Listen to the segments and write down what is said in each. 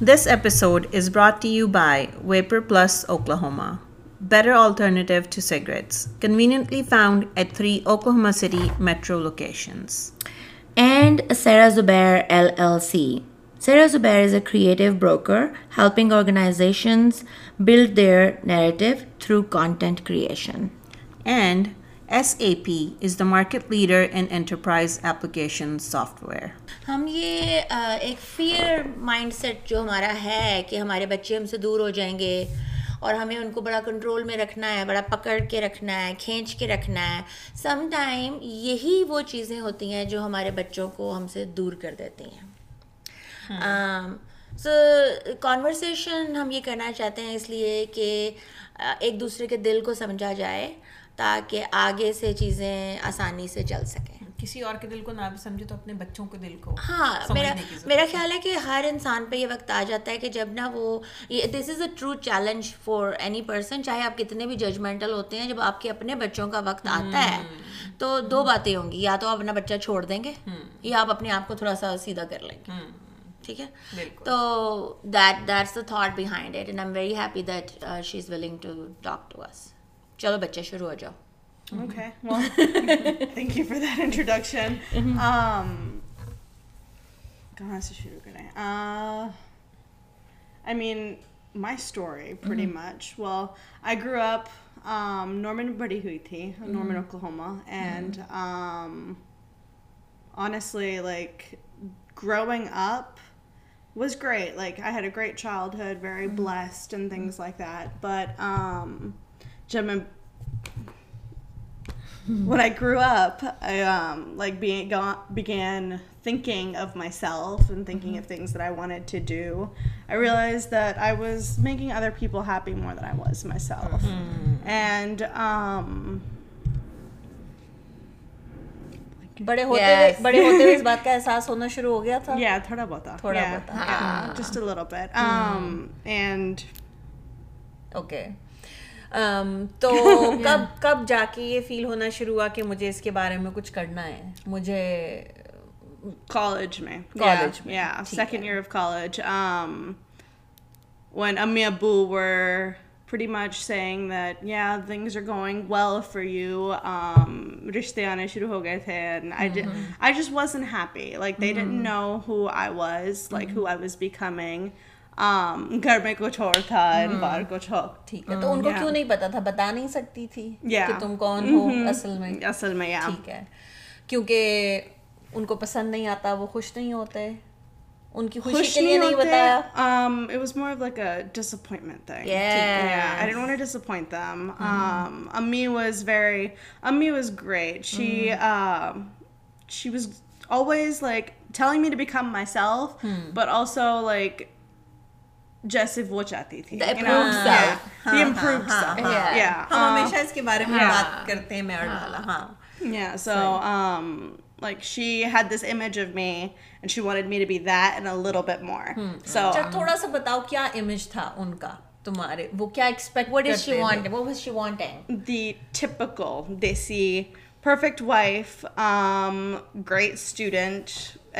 This episode is brought to you by Vapor Plus Oklahoma, better alternative to cigarettes, conveniently found at 3 Oklahoma City metro locations. And Sarah Zubair LLC. Sarah Zubair is a creative broker helping organizations build their narrative through content creation. And SAP is the market leader in enterprise application software. ہم یہ ایک fair mindset جو ہمارا ہے کہ ہمارے بچے ہم سے دور ہو جائیں گے اور ہمیں ان کو بڑا کنٹرول میں رکھنا ہے بڑا پکڑ کے رکھنا ہے کھینچ کے رکھنا ہے سم ٹائم یہی وہ چیزیں ہوتی ہیں جو ہمارے بچوں کو ہم سے دور کر دیتی ہیں سو ہاں۔ کانورسیشن ہم یہ کرنا چاہتے ہیں اس لیے کہ ایک دوسرے کے دل کو سمجھا جائے تاکہ آگے سے چیزیں آسانی سے چل سکیں کسی اور کے کے دل دل کو کو نہ سمجھے تو اپنے بچوں ہاں میرا میرا خیال ہے کہ ہر انسان پہ یہ وقت آ جاتا ہے کہ جب نا وہ this is a true challenge for any person چاہے آپ کتنے بھی ججمنٹل ہوتے ہیں جب آپ کے اپنے بچوں کا وقت آتا ہے تو دو باتیں ہوں گی یا تو آپ اپنا بچہ چھوڑ دیں گے یا آپ اپنے آپ کو تھوڑا سا سیدھا کر لیں گے ٹھیک ہے تو that that that's the thought behind and M very happy she is willing to to talk اس چلو بچے شروع ہو جاؤ thank you for that introduction کہاں سے شروع کریں I mean my story very much و آئی گرو اپ نارمن بڑی ہوئی تھی Norman Oklahoma and honestly like growing up was great like I had a great childhood very blessed and things like that but Jim and when I grew up, I um, like being got, began thinking of myself and thinking mm-hmm. of things that I wanted to do. I realized that I was making other people happy more than I was myself, mm-hmm. and um. بڑے ہوتے yes. بڑے ہوتے ہوئے اس بات کا احساس ہونا شروع ہو گیا تھا یا تھوڑا بہت تھوڑا بہت just a little bit um and okay تو کب کب جا کے یہ فیل ہونا شروع ہوا کہ مجھے اس کے بارے میں کچھ کرنا ہے مجھے کالج میں کالج میں second year of college one امی ابو were pretty much saying that یا things are going well for you رشتے آنے شروع ہو گئے تھے I just was unhappy like they didn't know who I was like who I was becoming گھر میں کچھ اور تھا باہر کچھ اور ٹھیک ٹھیک ہے ہے تو ان ان کو کو کیوں نہیں نہیں نہیں نہیں پتا تھا بتا سکتی تھی کہ تم کون ہو اصل mm-hmm۔ اصل میں میں کیونکہ پسند آتا وہ خوش ہوتے جیسے وہ چاہتی تھی تھوڑا سا بتاؤ کیا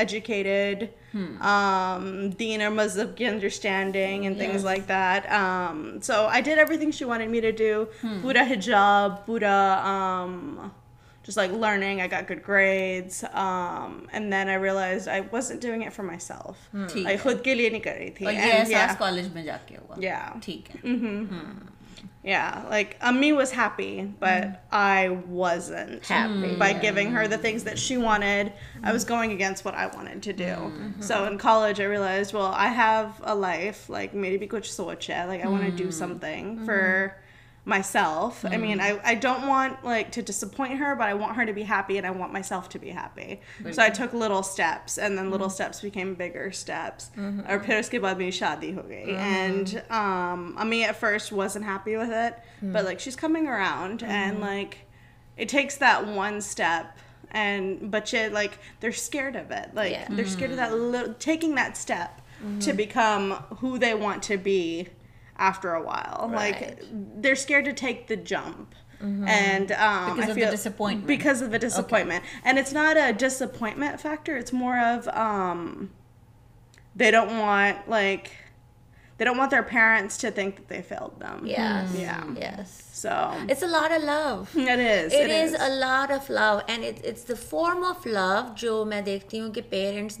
رہی تھیج میں جا کے یا لائک امی was happy but I was unhappy by گر the things that she want I was going against forward college I have a life like میری بھی کچھ سوچ ہے مائی سیلف ڈونٹ بھی ہیپیڈ I want myself to be so I took low steps we کے بگرپس اور پھر اس کے بعد میری شادی ہو گئی اینڈ وز اینٹ she is coming around like attacks be parents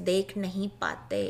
دیکھ نہیں پاتے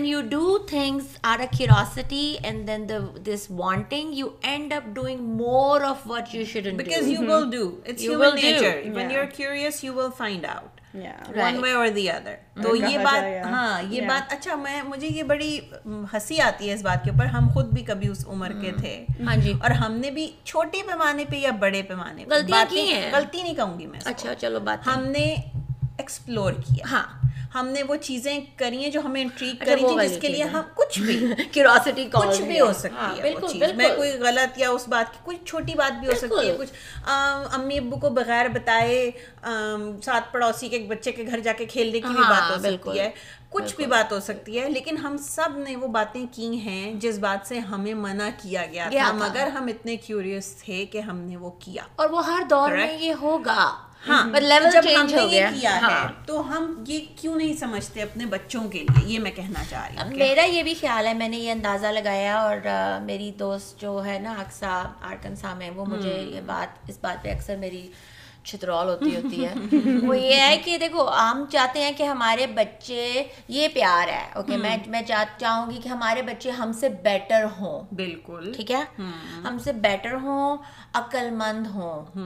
مجھے یہ بڑی ہنسی آتی ہے اس بات کے اوپر ہم خود بھی کبھی اس عمر کے تھے ہاں جی اور ہم نے بھی چھوٹے پیمانے پہ یا بڑے پیمانے پہ غلطی نہیں کہوں گی میں اچھا چلو بات ہم نے ایکسپلور کیا ہاں ہم نے وہ چیزیں کری ہیں جو ہمیں اچھا، کری جس کے لیے ہم کچھ کچھ بھی بھی ہو سکتی ہاں، ہے میں کوئی غلط یا اس بات کی چھوٹی بات بھی ہو سکتی ہے کچھ امی ابو کو بغیر بتائے ساتھ پڑوسی کے بچے کے گھر جا کے کھیلنے کی بھی ہاں، بات ہو سکتی ہے کچھ بھی بات ہو سکتی ہے لیکن ہم سب نے وہ باتیں کی ہیں جس بات سے ہمیں منع کیا گیا مگر ہم اتنے کیوریس تھے کہ ہم نے وہ کیا اور وہ ہر دور میں یہ ہوگا ہاں،, ہاں،, ہاں تو ہم یہ کیوں نہیں سمجھتے اپنے بچوں کے لیے یہ میں کہنا چاہ رہی ہوں میرا یہ بھی خیال ہے میں نے یہ اندازہ لگایا اور میری دوست جو ہے نا سا آرکن سام میں وہ مجھے یہ بات اس بات پہ اکثر میری چترول ہوتی ہوتی ہے وہ یہ ہے کہ دیکھو ہم چاہتے ہیں کہ ہمارے بچے یہ پیار ہے اوکے میں میں چاہوں گی کہ ہمارے بچے ہم سے بیٹر ہوں بالکل ٹھیک ہے ہم سے بیٹر ہوں عقل مند ہوں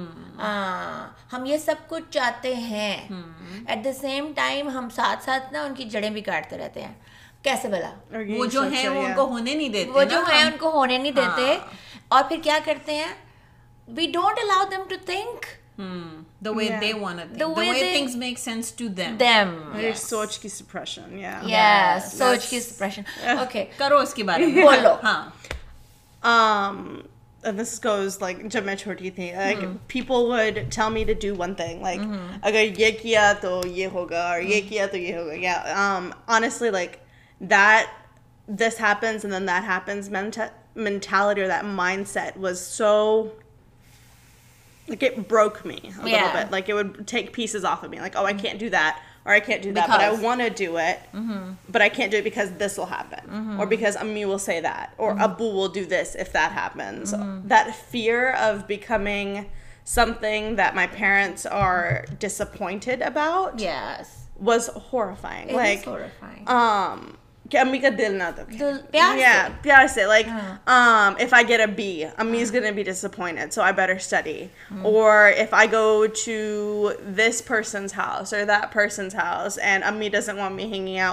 ہم یہ سب کچھ چاہتے ہیں ایٹ دا سیم ٹائم ہم ساتھ ساتھ نا ان کی جڑیں بھی کاٹتے رہتے ہیں کیسے بلا وہ جو ہے ان کو ہونے نہیں دیتے وہ جو ان کو ہونے نہیں دیتے ہاں۔ اور پھر کیا کرتے ہیں we don't allow them to think the way yeah. they want to think the way, the way they, things make sense to them them yes. search key suppression yeah yeah yes. search key suppression yeah. okay Bolo. Huh. um and this goes like to maturity thing. Like mm-hmm. people would tell me to do one thing, like mm-hmm. to yehoga or mm-hmm. to yehoga. Yeah. Um. Honestly, like that. This happens and then that happens. Menta- mentality or that mindset was so like it broke me a yeah. little bit. Like it would take pieces off of me. Like, oh, I can't do that, or I can't do that, because. but I want to do it, mm-hmm. but I can't do it because this will happen, mm-hmm. or because a me will say that, or mm-hmm. Abu will do this if that happens. Mm-hmm. That fear of becoming something that my parents are disappointed about. Yes. Was horrifying. It like, is horrifying. Um, امی کا دل نہ دکھے پیار پیار yeah, سے سے like um if i get a b امی بی امیٹس ہاؤس اینڈ ممیزنیا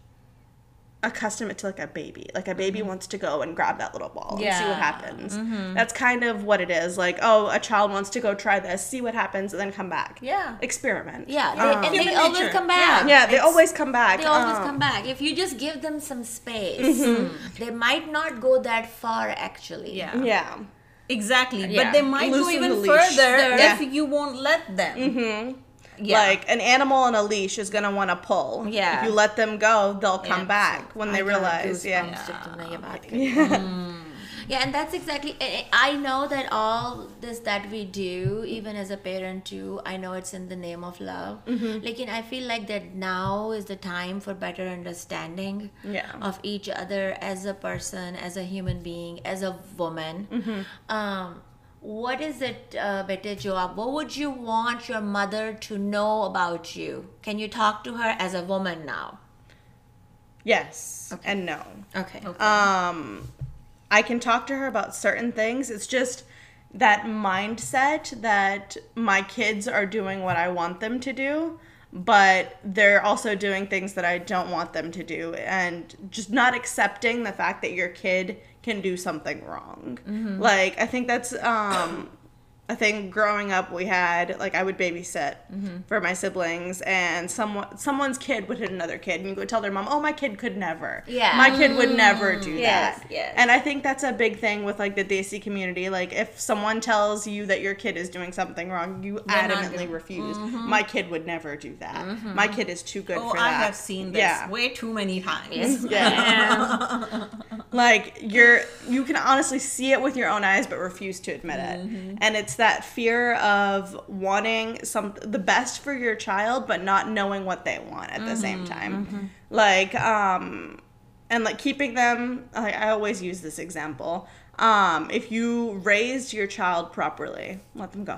accustom it to like a baby like a baby mm-hmm. wants to go and grab that little ball yeah. and see what happens mm-hmm. that's kind of what it is like oh a child wants to go try this see what happens and then come back yeah experiment yeah they, um, and they, they always nature. come back yeah, yeah they it's, always come back they always um, come back if you just give them some space mm-hmm. they might not go that far actually yeah yeah exactly yeah. but they might Loosen go even the further yeah. if you won't let them mm-hmm. That even as a parent no it's in name of love لیکن I feel like that now is the time for better understanding of each other as a person as a human being as a woman What is it, uh, Bete Joab? What would you want your mother to know about you? Can you talk to her as a woman now? Yes, okay. And no. Okay. Um, I can talk to her about certain things. It's just that mindset that my kids are doing what I want them to do, but they're also doing things that I don't want them to do, and just not accepting the fact that your kid can do something wrong. Mm-hmm. Like, I think that's um, growing up I would pay be set for my siblings my کھیت ویورڈ I think that's a big thing like you you کی for wanting سمت the best for your child but not knowing what he want at the same time like came I always use this example if you raise your child کراپر تم کا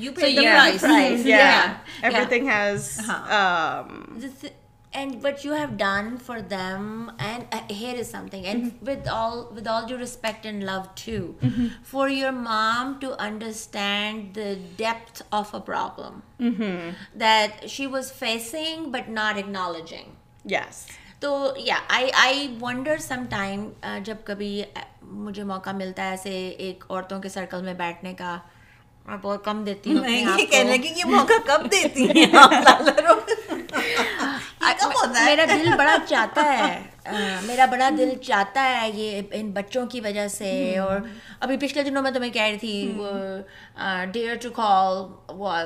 جب کبھی مجھے موقع ملتا ہے ایک عورتوں کے سرکل میں بیٹھنے کا آپ اور کم دیتی ہوں میں یہ کہنے لگی کہ موقع کب دیتی ہیں میرا دل بڑا چاہتا ہے میرا بڑا دل چاہتا ہے یہ ان بچوں کی وجہ سے اور ابھی پچھلے دنوں میں تمہیں کہہ رہی تھی dare to call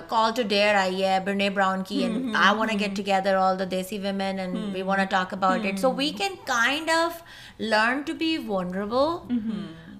call to dare I ہے برنے براؤن کی I want get together all the desi women and we want talk about it so we can kind of learn to be vulnerable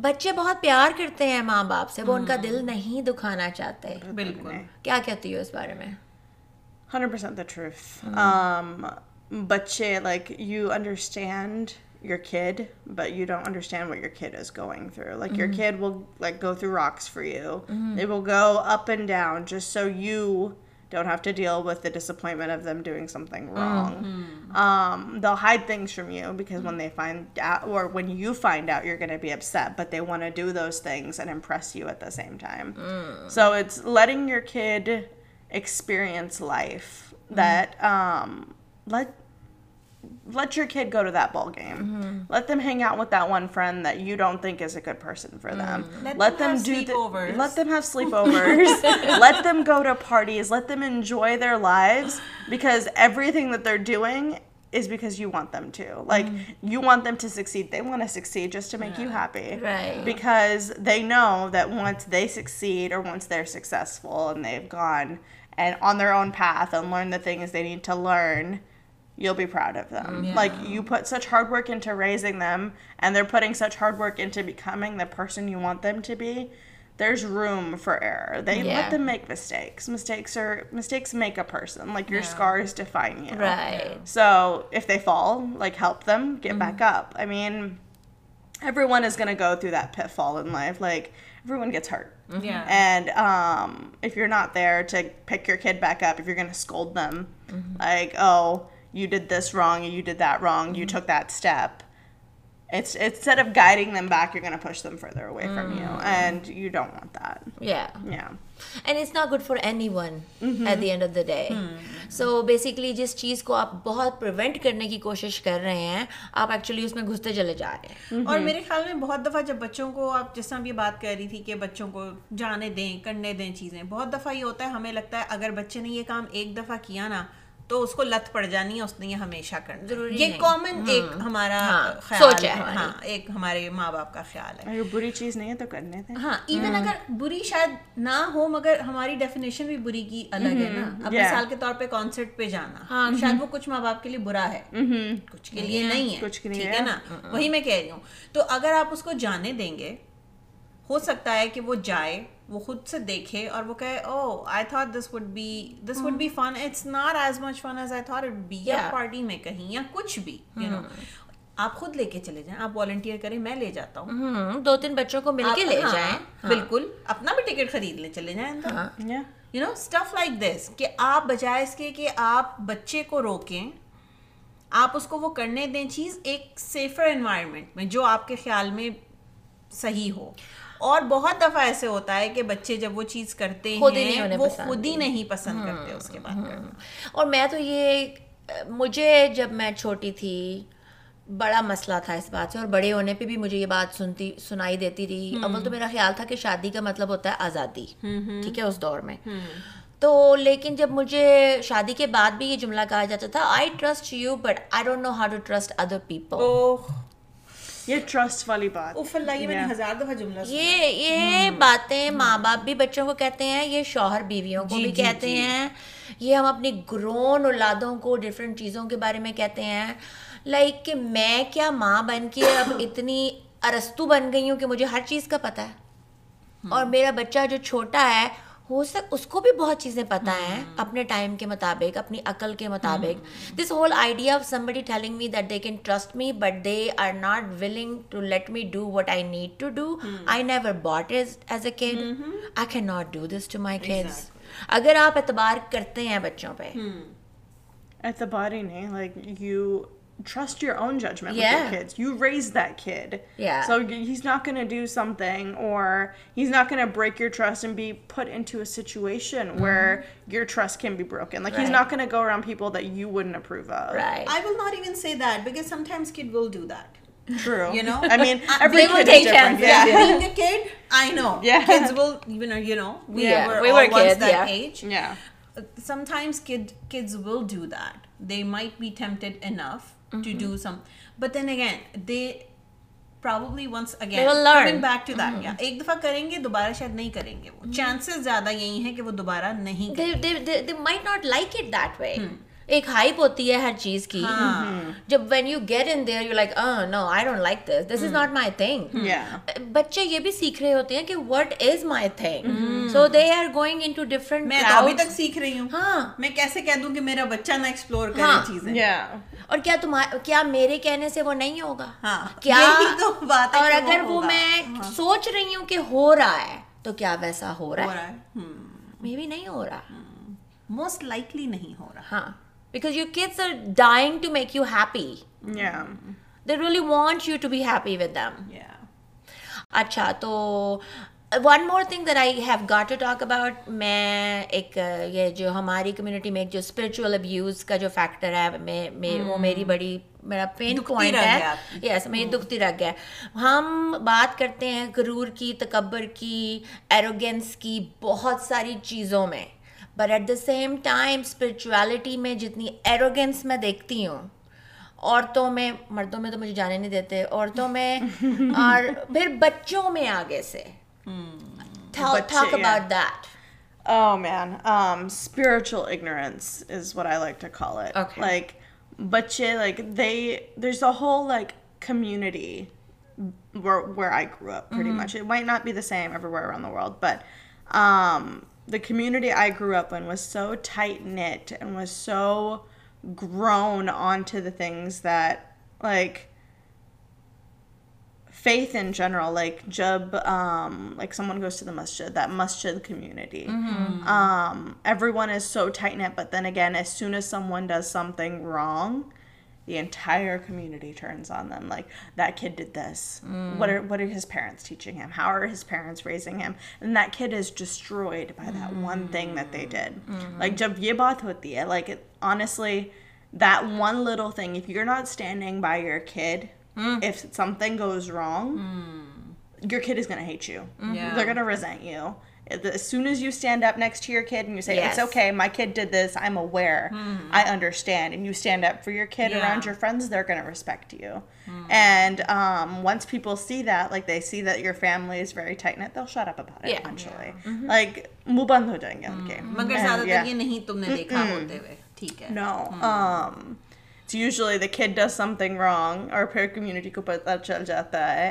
بچے بہت پیار کرتے ہیں ماں باپ سے وہ ان کا دل نہیں دکھانا چاہتے بالکل کیا کہتی ہو اس بارے میں ہنڈریڈ پرسینٹ دا ٹروتھ بچے like you understand your kid but you don't understand what your kid is going through like your kid will like go through rocks for you will go up and down just so you sauce learning experience life the let your kid go to that ball game. Mm-hmm. Let them hang out with that one friend that you don't think is a good person for them. Mm-hmm. Let, let them, them have do sleepovers. The, let them have sleepovers. let them go to parties. Let them enjoy their lives because everything that they're doing is because you want them to. Like mm-hmm. you want them to succeed. They want to succeed just to make yeah. you happy. Right. Because they know that once they succeed or once they're successful and they've gone and on their own path and learned the things they need to learn. You O be proud of them like you put such hard work انٹرائزنگ them and such hard work to be coming the person you want to be there is room for make mistakes make a so the فالک help them get back up I mean every one is کن او to that fall my like everyone get and if you not اریک you get back اپن school میم like کوشش کر رہے ہیں آپ actually اس میں گھستے چلے جا رہے ہیں mm-hmm. اور میرے خیال میں بہت دفعہ جب بچوں کو بات کر رہی تھی کہ بچوں کو جانے دیں کرنے دیں چیزیں بہت دفعہ یہ ہوتا ہے ہمیں لگتا ہے اگر بچے نے یہ کام ایک دفعہ کیا نا تو اس کو لت پڑ جانی ہے اس نے یہ ہمیشہ کرنا ضروری یہ کامن ہاں۔ ایک ہمارا ہاں۔ سوچ ہے ہاں ایک ہمارے ماں باپ کا خیال ہے بری چیز نہیں ہے تو کرنے تھے ہاں ایون ہاں۔ اگر بری شاید نہ ہو مگر ہماری ڈیفینیشن بھی بری کی الگ ہے نا اب مثال کے طور پہ کانسرٹ پہ جانا شاید وہ کچھ ماں باپ کے لیے برا ہے کچھ کے لیے نہیں ہے ٹھیک ہے نا وہی میں کہہ رہی ہوں تو اگر آپ اس کو جانے دیں گے ہو سکتا ہے کہ وہ جائے وہ خود سے دیکھے اور وہ کہے oh I thought this would be this would be fun it's not as much fun as I thought be یا پارٹی میں کہیں یا کچھ بھی یو نو ہاں۔ آپ خود لے کے چلے جائیں آپ والنٹیئر کریں میں لے جاتا ہوں ہاں، دو تین بچوں کو مل کے لے ہاں، جائیں بالکل اپنا بھی ٹکٹ خرید لے چلے جائیں you know stuff like this کہ آپ بجائے اس کے کہ آپ بچے کو روکیں آپ اس کو وہ کرنے دیں چیز ایک سیفر انوائرمنٹ میں جو آپ کے خیال میں صحیح ہو اور بہت دفعہ ایسے ہوتا ہے کہ بچے جب وہ چیز کرتے ہیں خود ہی وہ خود ہی نہیں پسند ہاں، کرتے اس کے بعد ہاں۔ اور میں تو یہ مجھے جب میں چھوٹی تھی بڑا مسئلہ تھا اس بات سے اور بڑے ہونے پہ بھی مجھے یہ بات سنتی سنائی دیتی رہی اول تو میرا خیال تھا کہ شادی کا مطلب ہوتا ہے آزادی ٹھیک ہے اس دور میں تو لیکن جب مجھے شادی کے بعد بھی یہ جملہ کہا جاتا تھا I trust you but I don't know how to trust other people یہ ٹرسٹ والی بات اوف اللہ یہ میں نے ہزار دفعہ جملہ یہ یہ hmm. باتیں ماں باپ بھی بچوں کو کہتے ہیں یہ شوہر بیویوں کو جی، بھی جی، کہتے جی. ہیں یہ ہم اپنی گرون اولادوں کو ڈیفرنٹ چیزوں کے بارے میں کہتے ہیں لائک کہ میں کیا ماں بن کے اب اتنی ارستو بن گئی ہوں کہ مجھے ہر چیز کا پتہ ہے hmm. اور میرا بچہ جو چھوٹا ہے ہو سک اس کو بھی بہت چیزیں پتا ہاں۔ ہیں اپنے ٹائم کے مطابق اپنی عقل کے ہاں۔ مطابق this whole idea of somebody telling me that they can trust me but they are not willing to let me do what I need to do I never bought is as a kid I can not do this to my cares اگر آپ اعتبار کرتے ہیں بچوں پہ ہاں۔ اعتبار ہی نہیں like you trust your own judgment you raise this nothing to do some but then again they پر ایک دفعہ کریں گے دوبارہ شاید نہیں کریں گے وہ چانسز زیادہ یہی ہیں کہ وہ دوبارہ نہیں not like it that way ایک ہائپ ہوتی ہے ہر چیز کی ہاں. جب when you get in there you like no I don't like this this is not my thing بچے یہ بھی سیکھ رہے ہوتے ہیں کہ what is my thing so they are going in to different میں ابھی تک سیکھ رہی ہوں ہاں میں کیسے کہہ دوں کہ میرا بچہ نہ ایکسپلور کرے ہاں. چیزیں اور کیا تمہارا کیا میرے کہنے سے وہ نہیں ہوگا ہاں. کیا اور اگر وہ میں سوچ رہی ہوں کہ ہو رہا ہے تو کیا ویسا ہو رہا ہے مے بی نہیں ہو رہا موسٹ لائکلی نہیں ہو رہا ہاں because your kids are dying to make you happy yeah they really want you to be happy with them yeah اچھا تو one more thing that I have got to talk about میں ایک یہ جو ہماری کمیونٹی میں ایک جو اسپرچل ابیوز کا جو فیکٹر ہے وہ میری بڑی میرا پین پوائنٹ ہے یس میں دکھتی رہ گیا ہم بات کرتے ہیں غرور کی تکبر کی ایروگینس کی بہت ساری چیزوں میں but at the same time spirituality میں جتنی ایروگینس میں دیکھتی ہوں عورتوں میں مردوں میں تو مجھے جانے نہیں دیتے عورتوں میں اور پھر بچوں میں آگے سے spiritual ignorance is what I like to call like بچے like they there is a whole like community where I grow up very much it may not be the same every where on the world but the community I گرو اپن so tight knit was so grow the things the look faith in general جب like some once mister community every one is so tight net but again I seen some one this some thing wrong جب یہ بات ہوتی ہے پتا چل جاتا ہے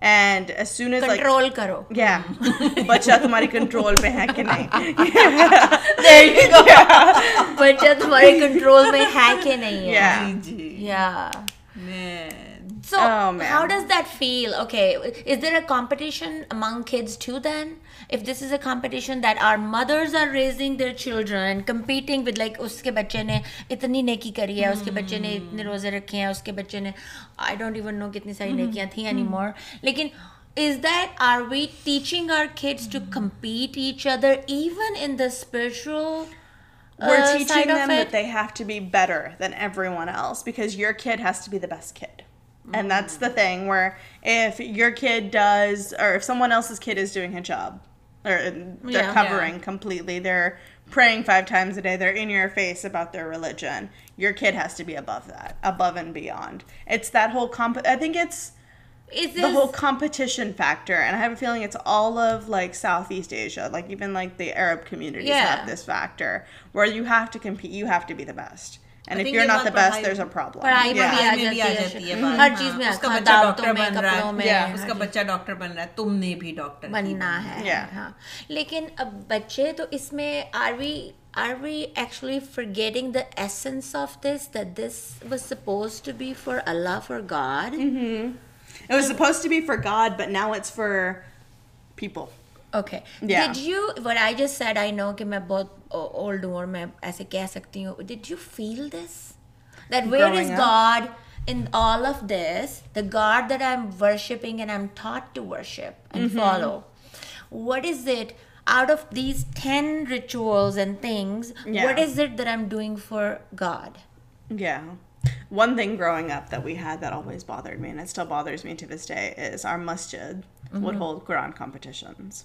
اینڈ سون کرو بچہ تمہاری کنٹرول میں ہے کہ نہیں بچہ تمہاری کنٹرول میں ہے کہ نہیں competition of this is a competition that are mothers are raising their children competing with like اس کے بچے نے اتنی نیکی کری ہے اس کے بچے نے اتنے روزے رکھے ہیں اس کے بچے نے آئی ڈونٹ ایون نو کتنی ساری نیکیاں تھیں اینی مور لیکن is that are we teaching our kids to compete each other even in the spiritual We're teaching them that they have to be better than everyone else because your kid has to be the best kid. And that's the thing where if your kid does, or if someone else's kid is doing hijab, or they're covering completely, they're praying 5 times a day, they're in your face about their religion, your kid has to be above that, above and beyond. It's that whole, I think it's the whole competition factor. And I have a feeling it's all of like Southeast Asia, like even like the Arab communities have this factor where you have to compete, you have to be the best. بھی بھی جاتی ہے ہے ہے ہے ہر چیز میں اس اس کا کا بچہ بچہ ڈاکٹر ڈاکٹر ڈاکٹر بن بن رہا رہا تم نے بننا ہاں لیکن اب بچے تو اس میں we got to be for God but for people okay did you what I just said I know کہ میں بہت اولڈ ہوں اور میں ایسے کہہ سکتی ہوں did you feel this that where is God in all of this the God that I am worshipping and I am thought to worship and follow what is it out of these ten rituals and things what is it that I am doing for God گیا one thing growing up that we had that always bother me it still bothers me to this day is are Masjid what hold Quran competitions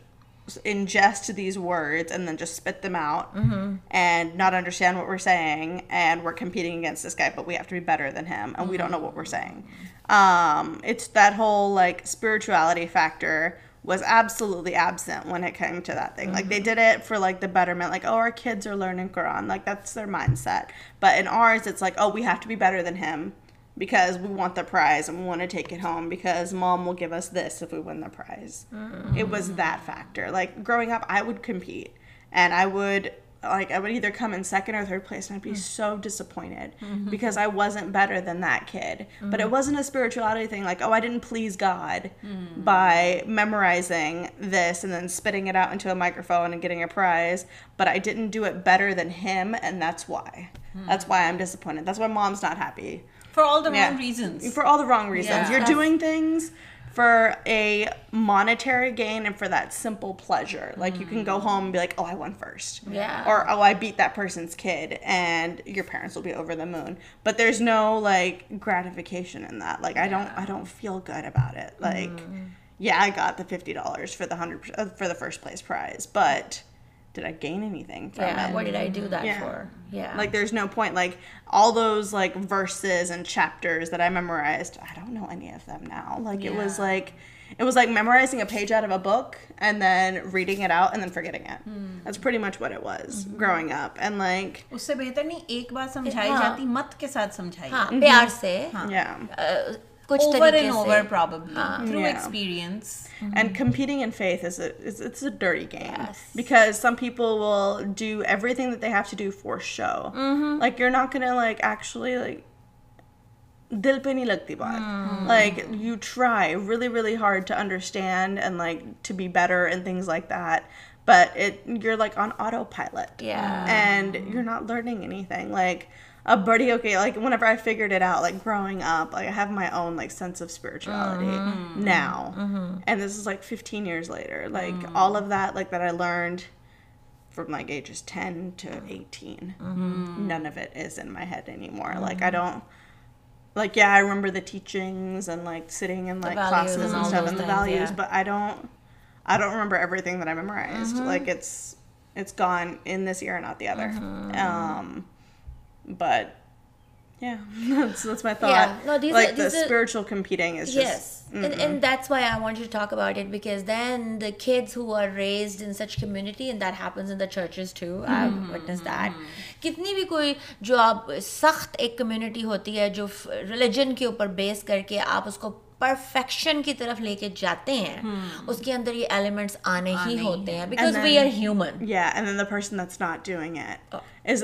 in just these words and نین جو not understand وور saying and وکم پیلیگ against these گائپ we he better than he we ڈوٹ know over saying it's that hall like spirituality factor was ایب syllabus feel like the better man لیکر learning کرائنڈ set but انسٹ like we who be better than him because we want درائز most factor like growing compete and I وائکر دین net but please God by memorising ویسنگ microphone گیرین better than he For all the wrong reasons. For all the wrong reasons. Yeah. You're doing things for a monetary gain and for that simple pleasure. Like, you can go mm. home and be like, oh, I won first. Yeah. Or, oh, I beat that person's kid. And your parents will be over the moon. But there's no, like, gratification in that. Like, I don't feel good about it. Like, mm. I got the $50 for the 100% uh, for the first place prize. But did I gain anything from yeah, it? What did I do that yeah. for? Yeah. Like there's no point. Like all those like verses and chapters that I memorized, I don't know any of them now. Like yeah. it was like it was like memorizing a page out of a book and then reading it out and then forgetting it. Mm. That's pretty much what it was mm-hmm. growing up. And like उससे बेहतर नहीं एक बार समझाई जाती मत के साथ समझाई प्यार से हाँ yeah uh, دل پہ نہیں لگتی بات like you try really hard to understand and like to be better in things like that but you like on are pilot and you are not learning any thing like بڑی okay like من add فیگ like growing up my own like sense آفریچ and like ففٹینس like all of دائک ورنڈ from ages ten to eighteen more like liquor the teaching but yeah, that's that's my thought. Yeah, no, these like are, these the are, spiritual competing is yes. just. Mm-hmm. And, and that's why I wanted to talk about it because then the kids who are raised in such community and that happens in the churches too. Mm-hmm. I've witnessed that. کتنی بھی کوئی جو آپ سخت ایک community ہوتی ہے جو religion کے اوپر بیس کر کے آپ اس کو پرفیکشن کی طرف لے کے جاتے ہیں hmm. اس کے اندر یہ ایلیمنٹس آنے ہی ہوتے ہیں بیکاز وی آر ہیومن یا and then the person that's not doing it is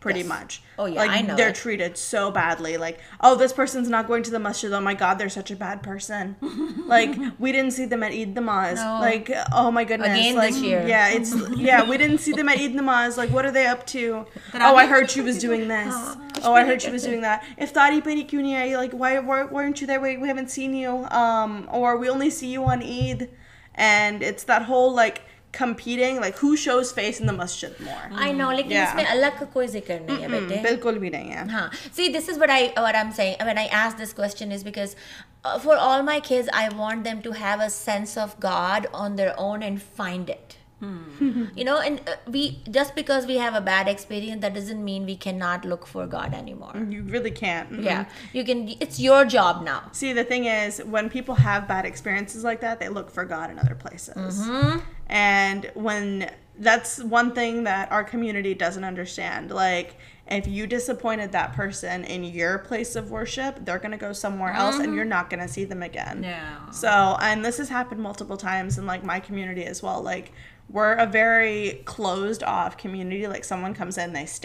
pretty yes. much. Oh yeah, like, I know. They're it. treated so badly. Like, oh, this person's not going to the masjid. Oh my god, they're such a bad person. like, we didn't see them at Eid Namaz. No. Like, oh my goodness. Again like, this year. Yeah, it's yeah, we didn't see them at Eid Namaz. Like, what are they up to? Oh, I heard she was doing this. Oh, I heard she was doing that. If Tari Bani Kunia, like, why weren't you there? We, we haven't seen you. Um, or we only see you on Eid. And it's that whole like الگ کا کوئی ذکر نہیں ہے just بکسٹینڈنس my committee were a very closed often نیس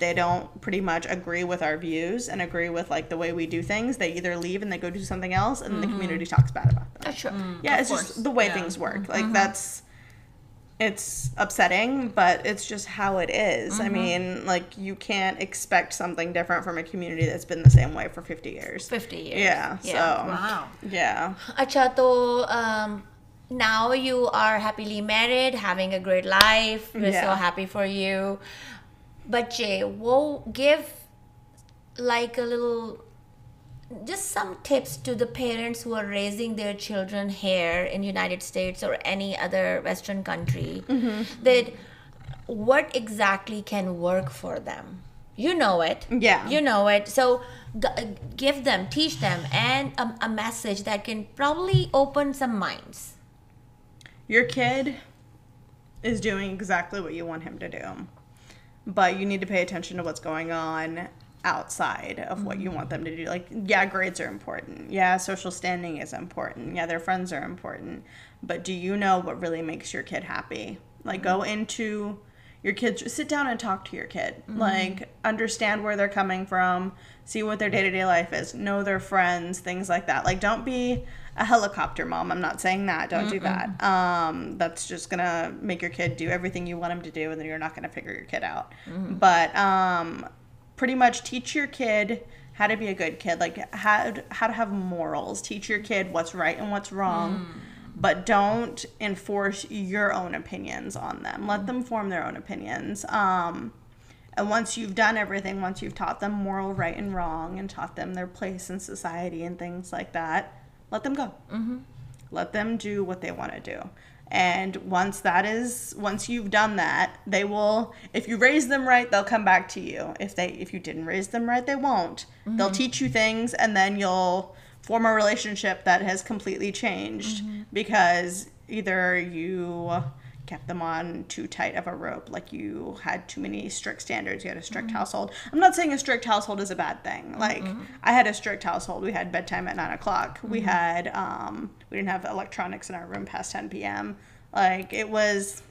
they ڈاؤ much agree with views just like you کیین accept something from now you are happily married having a great life happy for you بچے ہو give like just some tips to the parents who raising their children here in United States اور any other western country that what exactly can work for them you know at you know at so give them teach them and a message that can proudly open some minds your kid is doing exactly we you want him D D M بو نی ڈے tension was going on outside و you want the یا girls are important یا social standing is important یا their friends are important but the you know really makes your kid happy like go in to your kid and your kid like understand we there coming from see whether day life is no there friend things like دائک down be a hater معم not نی bad make you kid every thing not فرڈ out but very much touch your kid her be a good kid like مورس your kids rights wrong but dress your own افیس مدم former own opinions once you done ایوریگس you top مورٹ wrongs form a relationship that has completely changed mm-hmm. because either you kept them on too tight of a rope, like you had too many strict standards, you had a strict mm-hmm. household. I'm not saying a strict household is a bad thing. Mm-hmm. Like, I had a strict household. We had bedtime at 9 o'clock. We had, um, we didn't have electronics in our room past 10 p.m. Like, it was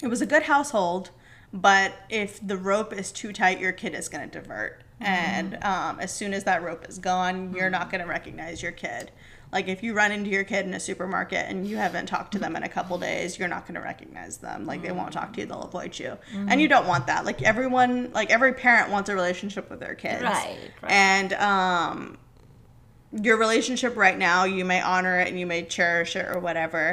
a good household, but if the rope is too tight, your kid is going to divert. You not recognise your head like you run and in super market and you ہی خبر اسکگنائز and you don't want دیکری one likes relationship and your relationship right new you my honour and you my church what ever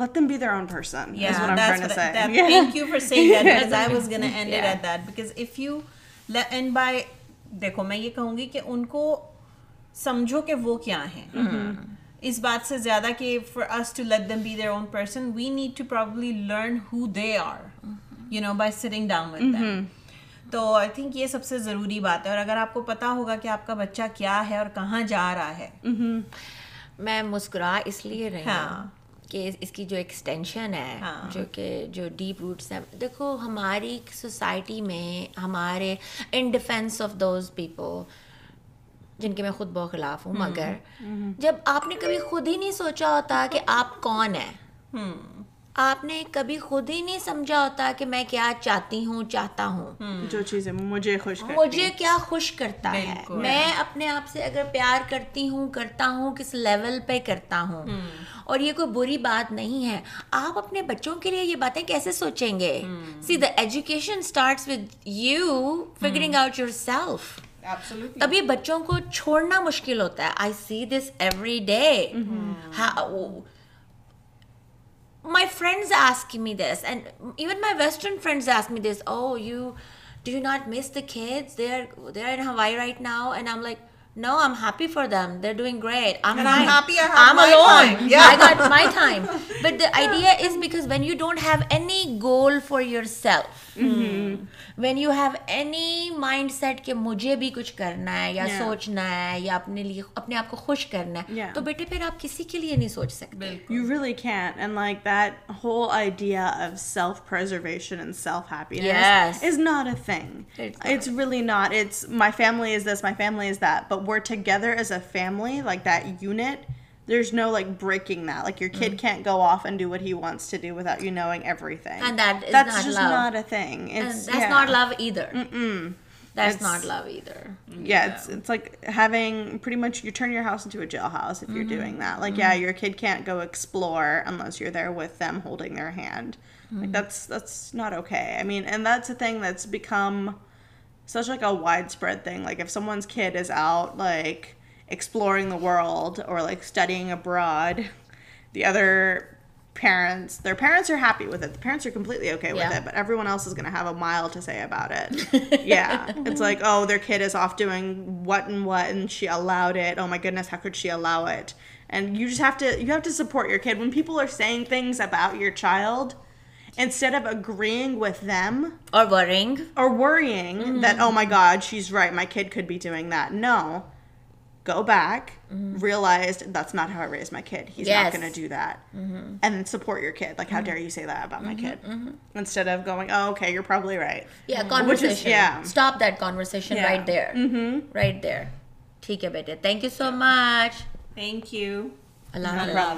let them be their own person. Yeah, yeah. yeah. is what I'm trying to say. that, that that Thank you you for saying because because I was end It, at if by دیکھو میں یہ کہوں گی کہ کہ کہ ان کو سمجھو وہ کیا ہیں اس اس بات سے زیادہ for to to let them be their own person we need probably learn how they are you know by sitting down تو آئی تھنک یہ سب سے ضروری بات ہے اور اگر آپ کو پتا ہوگا کہ آپ کا بچہ کیا ہے اور کہاں جا رہا ہے میں مسکرا اس لیے رہی ہوں کہ اس کی جو ایکسٹینشن ہے ہاں۔ جو کہ جو ڈیپ روٹس ہیں دیکھو ہماری سوسائٹی میں ہمارے in defence of those people جن کے میں خود بخلاف ہوں مگر جب آپ نے کبھی خود ہی نہیں سوچا ہوتا کہ آپ کون ہیں آپ نے کبھی خود ہی نہیں سمجھا ہوتا کہ میں کیا چاہتی ہوں چاہتا ہوں جو چیزیں مجھے خوش مجھے کیا خوش کرتا ہے میں اپنے آپ سے اگر پیار کرتی ہوں ہوں ہوں کرتا کرتا کس لیول پہ اور یہ کوئی بری بات نہیں ہے آپ اپنے بچوں کے لیے یہ باتیں کیسے سوچیں گے see the education start with you figuring out your self تبھی بچوں کو چھوڑنا مشکل ہوتا ہے I see this every day My friends ask me this, and even my Western friends ask me this. Oh, you do you not miss the kids? They're in Hawaii right now, and I'm like, no, I'm happy for them. They're doing great. I'm happy. I'm alone. Yeah. I got my time. But the idea is because when you don't have any goal for yourself. Mm-hmm. When you have any mindset کہ مجھے بھی کچھ کرنا ہے یا سوچنا ہے یا اپنے لیے اپنے آپ کو خوش کرنا ہے تو بیٹے پھر آپ کسی کے لیے نہیں سوچ سکتے you really can and like that whole idea of self preservation and self happiness is not a thing it's really not it's my family is this my family is that but we're together as a family like that unit there's no like breaking that. Like your kid mm-hmm. can't go off and do what he wants to do without you knowing everything. And that is that's not just love. not a thing. It's, and that's yeah. not love either. Mm-mm. That's it's, not love either. Yeah, yeah, it's it's like having pretty much you turn your house into a jailhouse if mm-hmm. you're doing that. Like mm-hmm. yeah, your kid can't go explore unless you're there with them holding their hand. Mm-hmm. Like that's that's not okay. I mean, and that's a thing that's become such like a widespread thing like if someone's kid is out like exploring a world اور other parents people are seeing things about your child in growing waiting no بیٹے thank you so much Allah